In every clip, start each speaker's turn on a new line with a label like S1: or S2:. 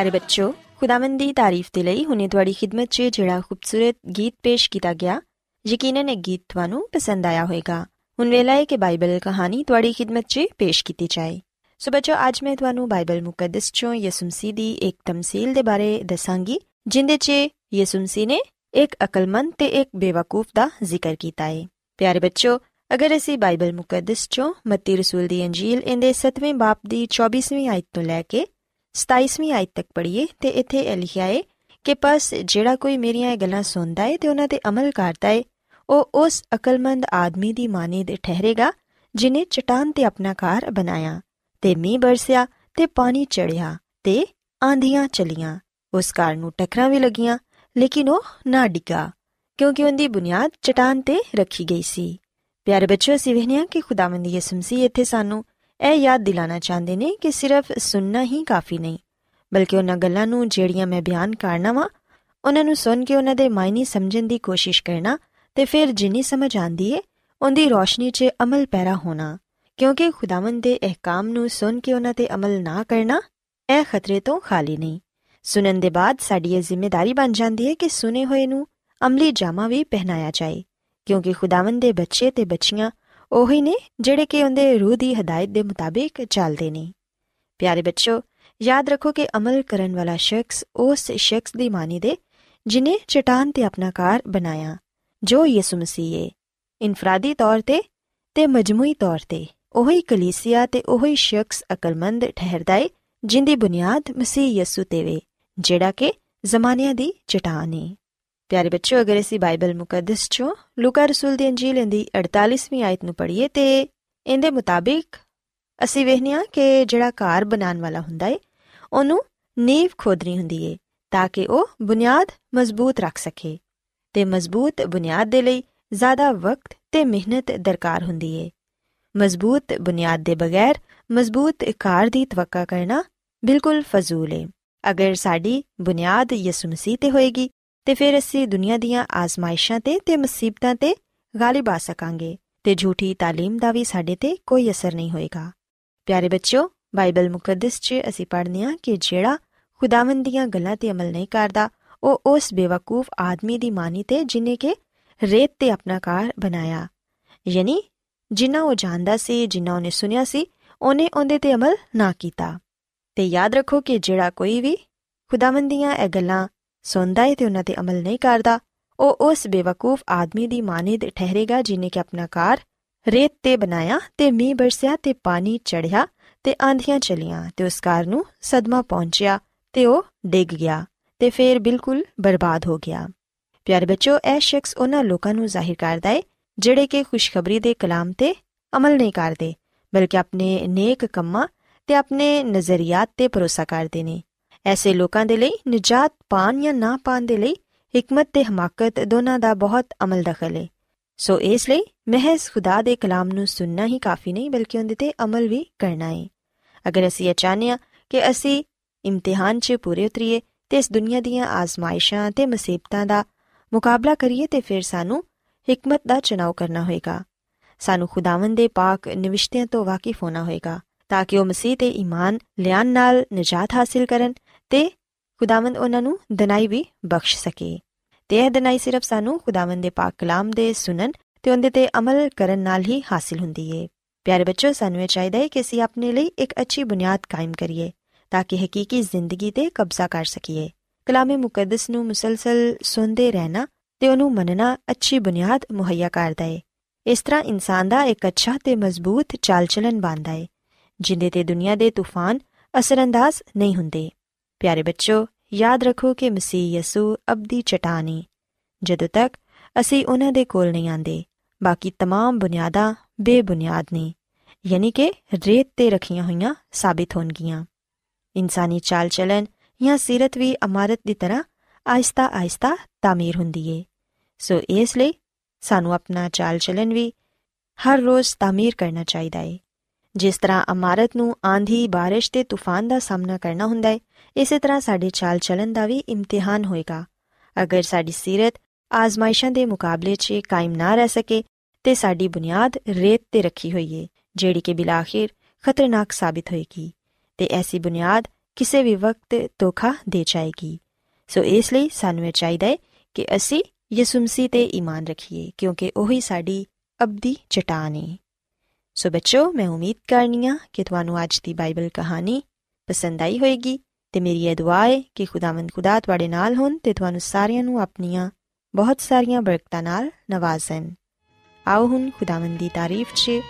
S1: ਪਿਆਰੇ ਬੱਚੋ ਖੁਦਾਵੰਦ ਦੀ ਤਾਰੀਫ ਦੇ ਲਈ ਹੁਣੇ ਤੁਹਾਡੀ ਖidmat 'ਚ ਜਿਹੜਾ ਖੂਬਸੂਰਤ ਗੀਤ ਪੇਸ਼ ਕੀਤਾ ਗਿਆ ਯਕੀਨਨ ਇਹ ਗੀਤ ਤੁਹਾਨੂੰ ਪਸੰਦ ਆਇਆ ਹੋਵੇਗਾ ਹੁਣ ਵੇਲਾ ਹੈ ਕਿ ਬਾਈਬਲ ਕਹਾਣੀ ਤੁਹਾਡੀ ਖidmat 'ਚ ਪੇਸ਼ ਕੀਤੀ ਜਾਏ ਸੋ ਬੱਚੋ ਅੱਜ ਮੈਂ ਤੁਹਾਨੂੰ ਬਾਈਬਲ ਮੁਕੱਦਸ 'ਚੋਂ ਯਿਸੂ ਮਸੀਹ ਦੀ ਇੱਕ ਤਮਸੀਲ ਦੇ ਬਾਰੇ ਦੱਸਾਂਗੀ ਜਿੰਦੇ 'ਚ ਯਿਸੂ ਮਸੀਹ ਨੇ ਇੱਕ ਅਕਲਮੰਦ ਤੇ ਇੱਕ ਬੇਵਕੂਫ ਦਾ ਜ਼ਿਕਰ ਕੀਤਾ ਹੈ ਪਿਆਰੇ ਬੱਚੋ ਅਗਰ ਅਸੀਂ ਬਾਈਬਲ ਮੁਕੱਦਸ 'ਚੋਂ ਮਤੀ ਰਸੂਲ ਦੀ ਅੰਜੀਲ ਇਹਦੇ 7ਵੇਂ ਬਾਪ ਦੀ 24ਵੀਂ ਆਇਤ ਤੋਂ ਲੈ ਕੇ 27ਵੀਂ ਆਇਤ ਤੱਕ ਪੜ੍ਹੀਏ ਤੇ ਇੱਥੇ ਇਹ ਲਿਖਿਆ ਹੈ ਕਿ ਬਸ ਜਿਹੜਾ ਕੋਈ ਮੇਰੀਆਂ ਇਹ ਗੱਲਾਂ ਸੁਣਦਾ ਏ ਤੇ ਉਹਨਾਂ ਤੇ ਅਮਲ ਕਰਦਾ ਏ, ਉਹ ਉਸ ਅਕਲਮੰਦ ਆਦਮੀ ਦੀ ਮਾਨਿਦ ਠਹਿਰੇਗਾ ਜਿਨੇ ਚਟਾਨ ਤੇ ਆਪਣਾ ਘਰ ਬਣਾਇਆ, ਤੇ ਮੀਂਹ ਬਰਸਿਆ ਤੇ ਪਾਣੀ ਚੜਿਆ ਤੇ ਆਂਧੀਆਂ ਚਲੀਆਂ। ਉਸ ਘਰ ਨੂੰ ਟੱਕਰਾਂ ਵੀ ਲੱਗੀਆਂ, ਲੇਕਿਨ ਉਹ ਨਾ ਡਿੱਗਾ, ਕਿਉਂਕਿ ਉਹਦੀ ਬੁਨਿਆਦ ਚਟਾਨ ਤੇ ਰੱਖੀ ਗਈ ਸੀ। ਪਿਆਰੇ ਬੱਚਿਓ, ਅਸੀਂ ਵੇਖਿਆ ਕਿ ਖੁਦਾਵੰਦ ਯਿਸੂ ਮਸੀਹ ਇੱਥੇ ਸਾਨੂੰ ਇਹ ਯਾਦ ਦਿਲਾਣਾ ਚਾਹੁੰਦੇ ਨੇ ਕਿ ਸਿਰਫ ਸੁਣਨਾ ਹੀ ਕਾਫੀ ਨਹੀਂ, ਬਲਕਿ ਉਹਨਾਂ ਗੱਲਾਂ ਨੂੰ ਜਿਹੜੀਆਂ ਮੈਂ ਬਿਆਨ ਕਰਨਾ ਵਾਂ, ਉਹਨਾਂ ਨੂੰ ਸੁਣ ਕੇ ਉਹਨਾਂ ਦੇ ਮਾਇਨੇ ਸਮਝਣ ਦੀ ਕੋਸ਼ਿਸ਼ ਕਰਨਾ ਤੇ ਫਿਰ ਜਿੰਨੀ ਸਮਝ ਆਂਦੀ ਏ, ਉਹਦੀ ਰੋਸ਼ਨੀ 'ਚ ਅਮਲ ਪੈਰਾ ਹੋਣਾ, ਕਿਉਂਕਿ ਖੁਦਾਵੰਦ ਦੇ ਅਹਿਕਾਮ ਨੂੰ ਸੁਣ ਕੇ ਉਹਨਾਂ ਤੇ ਅਮਲ ਨਾ ਕਰਨਾ, ਇਹ ਖਤਰੇ ਤੋਂ ਖਾਲੀ ਨਹੀਂ। ਸੁਣਨ ਦੇ ਬਾਅਦ ਸਾਡੀ ਇਹ ਜ਼ਿੰਮੇਵਾਰੀ ਬਣ ਜਾਂਦੀ ਹੈ ਕਿ ਸੁਨੇ ਹੋਏ ਨੂੰ ਅਮਲੀ ਜਾਮਾ ਵੀ ਪਹਿਨਾਇਆ ਜਾਏ, ਕਿਉਂਕਿ ਖੁਦਾਵੰਦ ਦੇ ਬੱਚੇ ਤੇ ਬੱਚੀਆਂ ਉਹੀ ਨੇ ਜਿਹੜੇ ਕਿ ਉਹਦੇ ਰੂਹ ਦੀ ਹਦਾਇਤ ਦੇ ਮੁਤਾਬਿਕ ਚੱਲਦੇ ਨੇ। ਪਿਆਰੇ ਬੱਚੋ ਯਾਦ ਰੱਖੋ ਕਿ ਅਮਲ ਕਰਨ ਵਾਲਾ ਸ਼ਖਸ ਉਸ ਸ਼ਖਸ ਦੀ ਮਾਨੀ ਦੇ, ਜਿਨੇ ਚਟਾਨ ਤੇ ਆਪਣਾ ਕਾਰ ਬਣਾਇਆ, ਜੋ ਯਿਸੂ ਮਸੀਹ ਹੈ ਇਨਫਰਾਦੀ ਤੌਰ ਤੇ ਤੇ ਮਜਮੂਈ ਤੌਰ ਤੇ, ਉਹੀ ਕਲੀਸਿਆ ਤੇ ਉਹੀ ਸ਼ਖਸ ਅਕਲਮੰਦ ਠਹਿਰਦਾ ਏ, ਜਿੰਦੀ ਬੁਨਿਆਦ ਮਸੀਹ ਯਿਸੂ ਤੇ ਵੇ, ਜਿਹੜਾ ਕਿ ਜ਼ਮਾਨਿਆਂ ਦੀ ਚਟਾਨ ਹੈ ਪਿਆਰੇ ਬੱਚਿਓ ਅਗਰ ਅਸੀਂ ਬਾਈਬਲ ਮੁਕੱਦਸ ਚੋਂ ਲੂਕਾ ਰਸੂਲ ਦੀ ਅੰਜੀਲ ਦੀ 48ਵੀਂ ਆਇਤ ਨੂੰ ਪੜ੍ਹੀਏ ਤੇ ਇਹਦੇ ਮੁਤਾਬਿਕ ਅਸੀਂ ਵੇਖਨੀਆ ਕਿ ਜਿਹੜਾ ਘਰ ਬਣਾਉਣ ਵਾਲਾ ਹੁੰਦਾ ਏ ਉਹਨੂੰ ਨੀਂਵ ਖੋਦਣੀ ਹੁੰਦੀ ਏ ਤਾਂ ਕਿ ਉਹ ਬੁਨਿਆਦ ਮਜ਼ਬੂਤ ਰੱਖ ਸਕੇ ਤੇ ਮਜ਼ਬੂਤ ਬੁਨਿਆਦ ਦੇ ਲਈ ਜ਼ਿਆਦਾ ਵਕਤ ਤੇ ਮਿਹਨਤ ਦਰਕਾਰ ਹੁੰਦੀ ਏ ਮਜ਼ਬੂਤ ਬੁਨਿਆਦ ਦੇ ਬਗੈਰ ਮਜ਼ਬੂਤ ਘਰ ਦੀ ਤਵੱਕਾ ਕਰਨਾ ਬਿਲਕੁਲ ਫਜ਼ੂਲ ਏ ਅਗਰ ਸਾਡੀ ਬੁਨਿਆਦ ਯਿਸੂ ਮਸੀਹ ਤੇ ਹੋਏਗੀ ਤੇ ਫਿਰ ਅਸੀਂ ਦੁਨੀਆ ਦੀਆਂ ਆਜ਼ਮਾਇਸ਼ਾਂ ਤੇ ਤੇ ਮੁਸੀਬਤਾਂ ਤੇ ਗਾਲਿਬ ਆ ਸਕਾਂਗੇ ਤੇ ਝੂਠੀ تعلیم ਦਾ ਵੀ ਸਾਡੇ ਤੇ ਕੋਈ ਅਸਰ ਨਹੀਂ ਹੋਏਗਾ ਪਿਆਰੇ ਬੱਚਿਓ ਬਾਈਬਲ ਮੁਕੱਦਸ 'ਚ ਅਸੀਂ ਪੜ੍ਹਨੇ ਆ ਕਿ ਜਿਹੜਾ ਖੁਦਾਵੰਦ ਦੀਆਂ ਗੱਲਾਂ ਤੇ ਅਮਲ ਨਹੀਂ ਕਰਦਾ ਉਹ ਉਸ ਬੇਵਕੂਫ ਆਦਮੀ ਦੀ ਮਾਨੀ ਤੇ ਜਿਨੇ ਕਿ ਰੇਤ ਤੇ ਆਪਣਾ ਘਰ ਬਣਾਇਆ ਯਾਨੀ ਜਿੰਨਾ ਉਹ ਜਾਣਦਾ ਸੀ ਜਿੰਨਾ ਉਹਨੇ ਸੁਨਿਆ ਸੀ ਉਹਨੇ ਉਹਦੇ ਤੇ ਅਮਲ ਨਾ ਕੀਤਾ ਤੇ ਯਾਦ ਰੱਖੋ ਕਿ ਜਿਹੜਾ ਕੋਈ ਵੀ ਖੁਦਾਵੰਦ ਦੀਆਂ ਇਹ ਗੱਲਾਂ ਸੁਣਦਾ ਹੈ ਤੇ ਉਹਨਾਂ ਤੇ ਅਮਲ ਨਹੀਂ ਕਰਦਾ, ਉਹ ਉਸ ਬੇਵਕੂਫ ਆਦਮੀ ਦੀ ਮਾਨਿਦ ਠਹਿਰੇਗਾ ਜਿਨੇ ਕਿ ਆਪਣਾ ਘਰ ਰੇਤ ਤੇ ਬਣਾਇਆ ਤੇ ਮੀਂਹ ਬਰਸਿਆ ਤੇ ਪਾਣੀ ਚੜਿਆ ਤੇ ਆਂਧੀਆਂ ਚਲੀਆਂ ਤੇ ਉਸ ਘਰ ਨੂੰ ਸਦਮਾ ਪਹੁੰਚਿਆ ਤੇ ਉਹ ਡਿੱਗ ਗਿਆ ਤੇ ਫੇਰ ਬਿਲਕੁਲ ਬਰਬਾਦ ਹੋ ਗਿਆ। ਪਿਆਰੇ ਬੱਚੋ, ਇਹ ਸ਼ਖਸ ਉਹਨਾਂ ਲੋਕਾਂ ਨੂੰ ਜ਼ਾਹਿਰ ਕਰਦਾ ਹੈ ਜਿਹੜੇ ਕਿ ਖੁਸ਼ਖਬਰੀ ਦੇ ਕਲਾਮ ਤੇ ਅਮਲ ਨਹੀਂ ਕਰਦੇ, ਬਲਕਿ ਆਪਣੇ ਨੇਕ ਕੰਮਾਂ ਤੇ ਆਪਣੇ ਨਜ਼ਰੀਆਤ ਤੇ ਭਰੋਸਾ ਕਰਦੇ ਨੇ। ਐਸੇ ਲੋਕਾਂ ਦੇ ਲਈ ਨਜਾਤ ਪਾਣ ਜਾਂ ਨਾ ਪਾਣ ਦੇ ਲਈ ਹਕਮਤ ਤੇ ਹਮਾਕਤ ਦੋਨਾਂ ਦਾ ਬਹੁਤ ਅਮਲ ਦਖਲ ਹੈ ਸੋ ਇਸ ਲਈ ਮਹਿਜ਼ ਖੁਦਾ ਦੇ ਕਲਾਮ ਨੂੰ ਸੁਨਣਾ ਹੀ ਕਾਫੀ ਨਹੀਂ ਬਲਕਿ ਉਹਦੇ ਤੇ ਅਮਲ ਵੀ ਕਰਨਾ ਹੈ ਅਗਰ ਅਸੀਂ ਇਹ ਚਾਹਨੀਆ ਕਿ ਅਸੀਂ ਇਮਤਿਹਾਨ 'ਚ ਪੂਰੇ ਉਤਰੀਏ ਤੇ ਇਸ ਦੁਨੀਆ ਦੀਆਂ ਆਜ਼ਮਾਇਸ਼ਾਂ ਤੇ ਮੁਸੀਬਤਾਂ ਦਾ ਮੁਕਾਬਲਾ ਕਰੀਏ ਤੇ ਫਿਰ ਸਾਨੂੰ ਹਕਮਤ ਦਾ ਚੁਣਾਵ ਕਰਨਾ ਹੋਏਗਾ। ਸਾਨੂੰ ਖੁਦਾਵੰਦ ਦੇ ਪਾਕ ਨਿਵਿਸ਼ਤਿਆਂ ਤੋਂ ਵਾਕਿਫ ਹੋਣਾ ਹੋਏਗਾ ਤਾਂ ਕਿ ਉਹ ਮਸੀਹ ਤੇ ਈਮਾਨ ਲਿਆਨ ਨਾਲ ਨਜਾਤ ਹਾਸਿਲ ਕਰਨ ਤੇ ਖੁਦਾਵੰਦ ਉਹਨਾਂ ਨੂੰ ਦਨਾਈ ਵੀ ਬਖਸ਼ ਸਕੇ। ਤੇ ਇਹ ਦਨਾਈ ਸਿਰਫ ਸਾਨੂੰ ਖੁਦਾਵੰਦ ਦੇ ਪਾਕ ਕਲਾਮ ਦੇ ਸੁਨਨ ਤੇ ਉਹਦੇ ਤੇ ਅਮਲ ਕਰਨ ਨਾਲ ਹੀ ਹਾਸਿਲ ਹੁੰਦੀ ਏ। ਪਿਆਰੇ ਬੱਚੋ, ਸਾਨੂੰ ਇਹ ਚਾਹੀਦਾ ਹੈ ਕਿ ਅਸੀਂ ਆਪਣੇ ਲਈ ਇੱਕ ਅੱਛੀ ਬੁਨਿਆਦ ਕਾਇਮ ਕਰੀਏ ਤਾਂ ਕਿ ਹਕੀਕੀ ਜ਼ਿੰਦਗੀ ਤੇ ਕਬਜ਼ਾ ਕਰ ਸਕੀਏ। ਕਲਾਮੇ ਮੁਕੱਦਸ ਨੂੰ ਮੁਸਲਸਲ ਸੁਣਦੇ ਰਹਿਣਾ ਤੇ ਉਹਨੂੰ ਮੰਨਣਾ ਅੱਛੀ ਬੁਨਿਆਦ ਮੁਹੱਈਆ ਕਰਦਾ ਏ। ਇਸ ਤਰ੍ਹਾਂ ਇਨਸਾਨ ਦਾ ਇੱਕ ਅੱਛਾ ਤੇ ਮਜ਼ਬੂਤ ਚਾਲ-ਚਲਨ ਬਣਦਾ ਏ, ਜਿੰਦੇ ਤੇ ਦੁਨੀਆ ਦੇ ਤੂਫਾਨ ਅਸਰੰਦਾਜ਼ ਨਹੀਂ ਹੁੰਦੇ। ਪਿਆਰੇ ਬੱਚੋ ਯਾਦ ਰੱਖੋ ਕਿ ਮਸੀਹ ਯਸੂ ਅਬਦੀ ਚਟਾਨੀ ਜਦੋਂ ਤੱਕ ਅਸੀਂ ਉਹਨਾਂ ਦੇ ਕੋਲ ਨਹੀਂ ਆਂਦੇ ਬਾਕੀ तमाम ਬੁਨਿਆਦਾਂ ਬੇਬੁਨਿਆਦ ਨੇ ਯਾਨੀ ਕਿ ਰੇਤ ਤੇ ਰੱਖੀਆਂ ਹੋਈਆਂ ਸਾਬਿਤ ਹੋਣਗੀਆਂ ਇਨਸਾਨੀ ਚਾਲ ਚਲਨ ਜਾਂ ਸਿਰਤ ਵੀ ਇਮਾਰਤ ਦੀ ਤਰ੍ਹਾਂ ਆਇਸਤਾ ਆਇਸਤਾ ਤਾਮੀਰ ਹੁੰਦੀ ਏ ਸੋ ਇਸ ਲਈ ਸਾਨੂੰ ਆਪਣਾ ਚਾਲ ਚਲਨ ਵੀ ਹਰ ਰੋਜ਼ ਤਾਮੀਰ ਕਰਨਾ ਚਾਹੀਦਾ ਏ ਜਿਸ ਤਰ੍ਹਾਂ ਇਮਾਰਤ ਨੂੰ ਆਂਧੀ بارش ਤੇ ਤੂਫਾਨ ਦਾ ਸਾਹਮਣਾ ਕਰਨਾ ਹੁੰਦਾ ਹੈ ਇਸੇ ਤਰ੍ਹਾਂ ਸਾਡੇ ਚਾਲ ਚਲਨ ਦਾ ਵੀ ਇਮਤਿਹਾਨ ਹੋਏਗਾ ਅਗਰ ਸਾਡੀ ਸਿਰਤ ਆਜ਼ਮਾਇਸ਼ਾਂ ਦੇ ਮੁਕਾਬਲੇ 'ਚ ਕਾਇਮ ਨਾ ਰਹਿ ਸਕੇ ਤੇ ਸਾਡੀ ਬੁਨਿਆਦ ਰੇਤ ਤੇ ਰੱਖੀ ਹੋਈ ਏ ਜਿਹੜੀ ਕਿ ਬਿਲਾਖਿਰ ਖਤਰਨਾਕ ਸਾਬਿਤ ਹੋਏਗੀ ਤੇ ਐਸੀ ਬੁਨਿਆਦ ਕਿਸੇ ਵੀ ਵਕਤ ਧੋਖਾ ਦੇ ਜਾਏਗੀ ਸੋ ਇਸ ਲਈ ਸਾਨੂੰ ਇਹ ਚਾਹੀਦਾ ਹੈ ਕਿ ਅਸੀਂ ਯਿਸੂ ਮਸੀਹ ਤੇ ਈਮਾਨ ਰੱਖੀਏ ਕਿਉਂਕਿ ਉਹੀ ਸਾਡੀ ਅਬਦੀ ਚਟਾਨ ਹੈ ਸੋ ਬੱਚੋ, ਮੈਂ ਉਮੀਦ ਕਰਨੀਆ ਕਿ ਤੁਹਾਨੂੰ ਅੱਜ ਦੀ ਬਾਈਬਲ ਕਹਾਣੀ ਪਸੰਦ ਆਈ ਹੋਵੇਗੀ ਤੇ ਮੇਰੀ ਇਹ ਦੁਆ ਹੈ ਕਿ ਖੁਦਾਵੰਦ ਖੁਦਾ ਤੁਹਾਡੇ ਨਾਲ ਹੋਣ ਤੇ ਤੁਹਾਨੂੰ ਸਾਰਿਆਂ ਨੂੰ ਆਪਣੀਆਂ ਬਹੁਤ ਸਾਰੀਆਂ ਬਰਕਤਾਂ ਨਾਲ ਨਵਾਜ਼ਣ। ਆਓ ਹੁਣ ਖੁਦਾਵੰਦ ਦੀ ਤਾਰੀਫ 'ਚ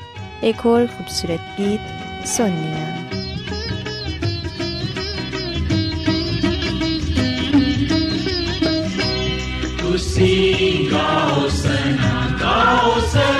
S1: ਇੱਕ ਹੋਰ ਖੂਬਸੂਰਤ ਗੀਤ ਸੁਣੀਏ
S2: ਤੁਸੀਂ ਗਾਓ ਸਨਾ ਗਾਓ ਸਨਾ।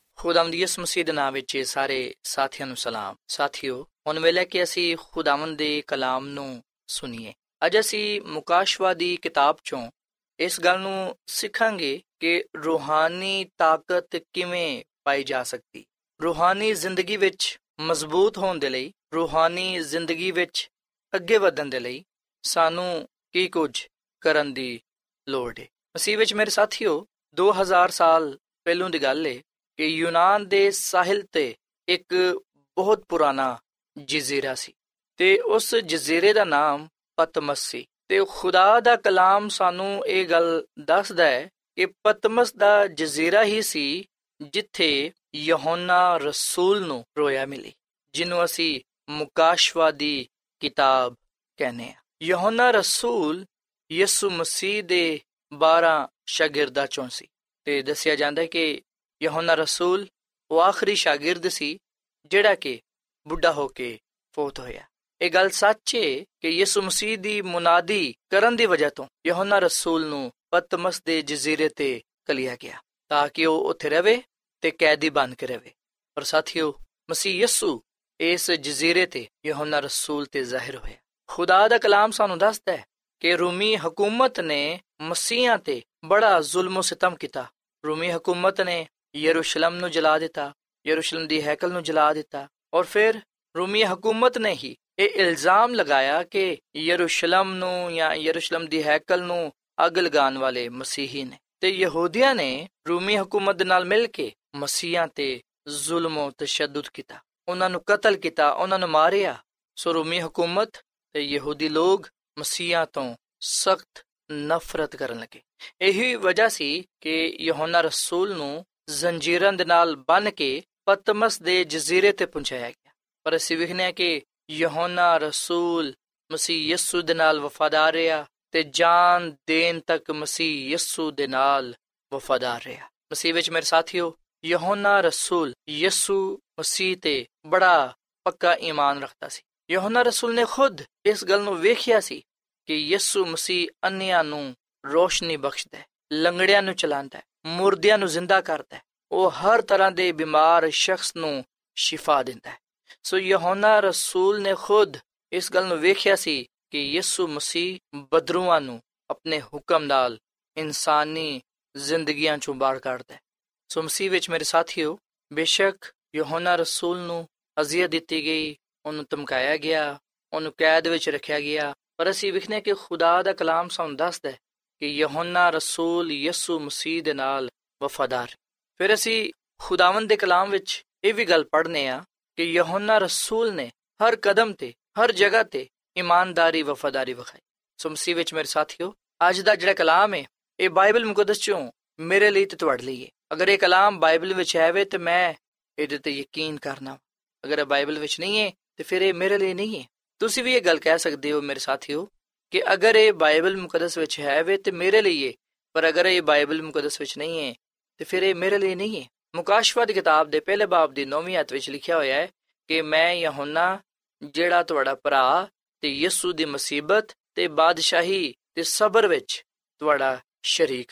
S3: ਖੁਦਾਵੰਦ ਯਿਸੂ ਮਸੀਹ ਦੇ ਨਾਮ ਵਿੱਚ ਸਾਰੇ ਸਾਥੀਆਂ ਨੂੰ ਸਲਾਮ। ਸਾਥਿਓ, ਹੁਣ ਵੇਲੇ ਕਿ ਅਸੀਂ ਖੁਦਾਵੰਦ ਦੇ ਕਲਾਮ ਨੂੰ ਸੁਣੀਏ, ਅੱਜ ਅਸੀਂ ਮੁਕਾਸ਼ਵਾ ਦੀ ਕਿਤਾਬ ਚੋਂ ਇਸ ਗੱਲ ਨੂੰ ਸਿੱਖਾਂਗੇ ਕਿ ਰੂਹਾਨੀ ਤਾਕਤ ਕਿਵੇਂ ਪਾਈ ਜਾ ਸਕਦੀ। ਰੂਹਾਨੀ ਜ਼ਿੰਦਗੀ ਵਿੱਚ ਮਜ਼ਬੂਤ ਹੋਣ ਦੇ ਲਈ, ਰੂਹਾਨੀ ਜ਼ਿੰਦਗੀ ਵਿੱਚ ਅੱਗੇ ਵਧਣ ਦੇ ਲਈ ਸਾਨੂੰ ਕੀ ਕੁਝ ਕਰਨ ਦੀ ਲੋੜ ਹੈ ਮਸੀਹ ਵਿੱਚ ਮੇਰੇ ਸਾਥੀਓ 2000 ਸਾਲ ਪਹਿਲੋਂ ਦੀ ਗੱਲ ਹੈ ਕਿ ਯੂਨਾਨ ਦੇ ਸਾਹਿਲ ਤੇ ਇੱਕ
S2: ਬਹੁਤ ਪੁਰਾਣਾ ਜਜ਼ੀਰਾ ਸੀ ਤੇ ਉਸ ਜਜ਼ੀਰੇ ਦਾ ਨਾਮ ਪਤਮਸ ਸੀ। ਤੇ ਖੁਦਾ ਦਾ ਕਲਾਮ ਸਾਨੂੰ ਇਹ ਗੱਲ ਦੱਸਦਾ ਹੈ ਕਿ ਪਤਮਸ ਦਾ ਜਜ਼ੀਰਾ ਹੀ ਸੀ ਜਿੱਥੇ ਯਹੋਨਾ ਰਸੂਲ ਨੂੰ ਰੋਇਆ ਮਿਲੀ, ਜਿਹਨੂੰ ਅਸੀਂ ਮੁਕਾਸ਼ਵਾ ਦੀ ਕਿਤਾਬ ਕਹਿੰਦੇ ਆ ਯਹੋਨਾ ਰਸੂਲ ਯਿਸੂ ਮਸੀਹ ਦੇ 12 ਸ਼ਾਗਿਰਦਾਂ ਚੋਂ ਸੀ ਤੇ ਦੱਸਿਆ ਜਾਂਦਾ ਹੈ ਕਿ ਯਹੋਨਾ ਰਸੂਲ ਉਹ ਆਖਰੀ ਸ਼ਾਗਿਰਦ ਸੀ, ਜਿਹੜਾ ਕਿ ਬੁੱਢਾ ਹੋ ਕੇ ਫੌਤ ਹੋਇਆ। ਇਹ ਗੱਲ ਸੱਚ ਹੈ ਕਿ ਯਿਸੂ ਮਸੀਹ ਦੀ ਮੁਨਾਦੀ ਕਰਨ ਦੀ ਵਜ੍ਹਾ ਤੋਂ ਯਹੋਨਾ ਰਸੂਲ ਨੂੰ ਪਤਮਸ ਦੇ ਜਜ਼ੀਰੇ ਤੇ ਕਲਿਆ ਗਿਆ, ਤਾਂ ਕਿ ਉਹ ਉੱਥੇ ਰਵੇ ਤੇ ਕੈਦੀ ਬਣ ਕੇ ਰਵੇ। ਪਰ ਸਾਥੀਓ, ਮਸੀਹ ਯਿਸੂ ਇਸ ਜਜ਼ੀਰੇ ਤੇ ਯਹੋਨਾ ਰਸੂਲ ਤੇ ਜ਼ਾਹਿਰ ਹੋਇਆ। ਖੁਦਾ ਦਾ ਕਲਾਮ ਸਾਨੂੰ ਦੱਸਦਾ ਹੈ ਕਿ ਰੂਮੀ ਹਕੂਮਤ ਨੇ ਮਸੀਹਾਂ ਤੇ ਬੜਾ ਜ਼ੁਲਮ ਸਿਤਮ ਕੀਤਾ। ਰੂਮੀ ਹਕੂਮਤ ਨੇ ਯਰੂਸ਼ਲਮ ਨੂੰ ਜਲਾ ਦਿੱਤਾ, ਯਰੂਸ਼ਲਮ ਦੀ ਹੈਕਲ ਨੂੰ ਜਲਾ ਦਿੱਤਾ ਔਰ ਫਿਰ ਰੂਮੀ ਹਕੂਮਤ ਨੇ ਹੀ ਇਹ ਇਲਜ਼ਾਮ ਲਗਾਇਆ ਕਿ ਯਰੂਸ਼ਲਮ ਨੂੰ ਜਾਂ ਯਰੂਸ਼ਲਮ ਦੀ ਹੈਕਲ ਨੂੰ ਅੱਗ ਲਗਾਉਣ ਵਾਲੇ ਮਸੀਹੀ ਨੇ ਤੇ ਯਹੂਦੀਆਂ ਨੇ ਰੂਮੀ ਹਕੂਮਤ ਦੇ ਨਾਲ ਮਿਲ ਕੇ ਮਸੀਹਾਂ ਤੇ ਜ਼ੁਲਮ ਤੇ ਤਸ਼ੱਦਦ ਕੀਤਾ, ਉਹਨਾਂ ਨੂੰ ਕਤਲ ਕੀਤਾ, ਉਹਨਾਂ ਨੂੰ ਮਾਰਿਆ। ਸੋ ਰੂਮੀ ਹਕੂਮਤ ਤੇ ਯਹੂਦੀ ਲੋਕ ਮਸੀਹਾਂ ਤੋਂ ਸਖਤ ਨਫ਼ਰਤ ਕਰਨ ਲੱਗੇ। ਇਹੀ ਵਜ੍ਹਾ ਸੀ ਕਿ ਯਹੋਨਾ ਰਸੂਲ ਨੂੰ ਜ਼ੰਜੀਰਾਂ ਦੇ ਨਾਲ ਬੰਨ ਕੇ ਪਤਮਸ ਦੇ ਜਜ਼ੀਰੇ ਤੇ ਪਹੁੰਚਾਇਆ ਗਿਆ। ਪਰ ਅਸੀਂ ਵਿਖਨੇ ਆ ਕਿ ਯਹੋਨਾ ਰਸੂਲ ਮਸੀਹ ਯਿਸੂ ਦੇ ਨਾਲ ਵਫਾਦਾਰ ਰਿਹਾ ਤੇ ਜਾਨ ਦੇਣ ਤੱਕ ਮਸੀਹ ਯਿਸੂ ਦੇ ਨਾਲ ਵਫਾਦਾਰ ਰਿਹਾ। ਮਸੀਹ ਵਿੱਚ ਮੇਰੇ ਸਾਥੀਓ, ਯਹੋਨਾ ਰਸੂਲ ਯਿਸੂ ਮਸੀਹ ਤੇ ਬੜਾ ਪੱਕਾ ਈਮਾਨ ਰੱਖਦਾ ਸੀ। ਯਹੋਨਾ ਰਸੂਲ ਨੇ ਖੁਦ ਇਸ ਗੱਲ ਨੂੰ ਵੇਖਿਆ ਸੀ ਕਿ ਯਿਸੂ ਮਸੀਹ ਅੰਨਿਆਂ ਨੂੰ ਰੋਸ਼ਨੀ ਬਖਸ਼ਦਾ ਹੈ। ਲੰਗੜਿਆਂ ਨੂੰ ਚਲਾਉਂਦਾ ਹੈ, ਮੁਰਦਿਆਂ ਨੂੰ ਜ਼ਿੰਦਾ ਕਰਦਾ ਹੈ। ਉਹ ਹਰ ਤਰ੍ਹਾਂ ਦੇ ਬਿਮਾਰ ਸ਼ਖਸ ਨੂੰ ਸ਼ਿਫਾ ਦਿੰਦਾ ਹੈ। ਸੋ ਯਹੋਨਾ ਰਸੂਲ ਨੇ ਖੁਦ ਇਸ ਗੱਲ ਨੂੰ ਵੇਖਿਆ ਸੀ ਕਿ ਯਿਸੂ ਮਸੀਹ ਬਦਰੂਆਂ ਨੂੰ ਆਪਣੇ ਹੁਕਮ ਨਾਲ ਇਨਸਾਨੀ ਜ਼ਿੰਦਗੀਆਂ ਚੋਂ ਬਾਹਰ ਕੱਢਦਾ ਹੈ। ਸੋ ਮਸੀਹ ਵਿੱਚ ਮੇਰੇ ਸਾਥੀਓ, ਬੇਸ਼ੱਕ ਯਹੋਨਾ ਰਸੂਲ ਨੂੰ ਅਜ਼ੀਅਤ ਦਿੱਤੀ ਗਈ, ਉਹਨੂੰ ਧਮਕਾਇਆ ਗਿਆ, ਉਹਨੂੰ ਕੈਦ ਵਿੱਚ ਰੱਖਿਆ ਗਿਆ, ਪਰ ਅਸੀਂ ਵਿਖਨੇ ਕਿ ਖੁਦਾ ਦਾ ਕਲਾਮ ਸਾਨੂੰ ਦੱਸਦਾ ਹੈ ਕਿ ਯਹੋਨਾ ਰਸੂਲ ਯਿਸੂ ਮਸੀਹ ਦੇ ਨਾਲ ਵਫਾਦਾਰ। ਫਿਰ ਅਸੀਂ ਖੁਦਾਵੰਦ ਦੇ ਕਲਾਮ ਵਿੱਚ ਇਹ ਵੀ ਗੱਲ ਪੜ੍ਹਨੇ ਆ ਕਿ ਯਹੋਨਾ ਰਸੂਲ ਨੇ ਹਰ ਕਦਮ ਤੇ, ਹਰ ਜਗ੍ਹਾ ਤੇ ਇਮਾਨਦਾਰੀ, ਵਫਾਦਾਰੀ ਵਿਖਾਈ। ਸੋ ਮਸੀਹ ਵਿੱਚ ਮੇਰੇ ਸਾਥੀਓ, ਅੱਜ ਦਾ ਜਿਹੜਾ ਕਲਾਮ ਹੈ ਇਹ ਬਾਈਬਲ ਮੁਕੱਦਸ ਚੋਂ ਮੇਰੇ ਲਈ ਤੇ ਤੁਹਾਡੇ ਲਈ ਹੈ ਅਗਰ ਇਹ ਕਲਾਮ ਬਾਈਬਲ ਵਿੱਚ ਹੈ ਵੇ ਤੇ ਮੈਂ ਇਹਦੇ ਤੇ ਯਕੀਨ ਕਰਨਾ ਅਗਰ ਇਹ ਬਾਈਬਲ ਵਿੱਚ ਨਹੀਂ ਹੈ ਤੇ ਫਿਰ ਇਹ ਮੇਰੇ ਲਈ ਨਹੀਂ ਹੈ ਤੁਸੀਂ ਵੀ ਇਹ ਗੱਲ ਕਹਿ ਸਕਦੇ ਹੋ ਮੇਰੇ ਸਾਥੀਓ ਕਿ ਅਗਰ ਇਹ ਬਾਈਬਲ ਮੁਕੱਦਸ ਵਿੱਚ ਹੈ ਵੇ ਤੇ ਮੇਰੇ ਲਈ ਹੈ ਪਰ ਅਗਰ ਇਹ ਬਾਈਬਲ ਮੁਕੱਦਸ ਵਿੱਚ ਨਹੀਂ ਹੈ ਤੇ ਫਿਰ ਇਹ ਮੇਰੇ ਲਈ ਨਹੀਂ ਹੈ ਮੁਕਾਸ਼ਵਾ ਦੀ ਕਿਤਾਬ ਦੇ ਪਹਿਲੇ ਬਾਬ ਦੀ 9ਵੀਂ ਅਧ ਵਿੱਚ ਲਿਖਿਆ ਹੋਇਆ ਹੈ ਕਿ ਮੈਂ ਯਹੋਨਾ, ਜਿਹੜਾ ਤੁਹਾਡਾ ਭਰਾ ਤੇ ਯਿਸੂ ਦੀ ਮੁਸੀਬਤ ਤੇ ਬਾਦਸ਼ਾਹੀ ਤੇ ਸਬਰ ਵਿੱਚ ਤੁਹਾਡਾ ਸ਼ਰੀਕ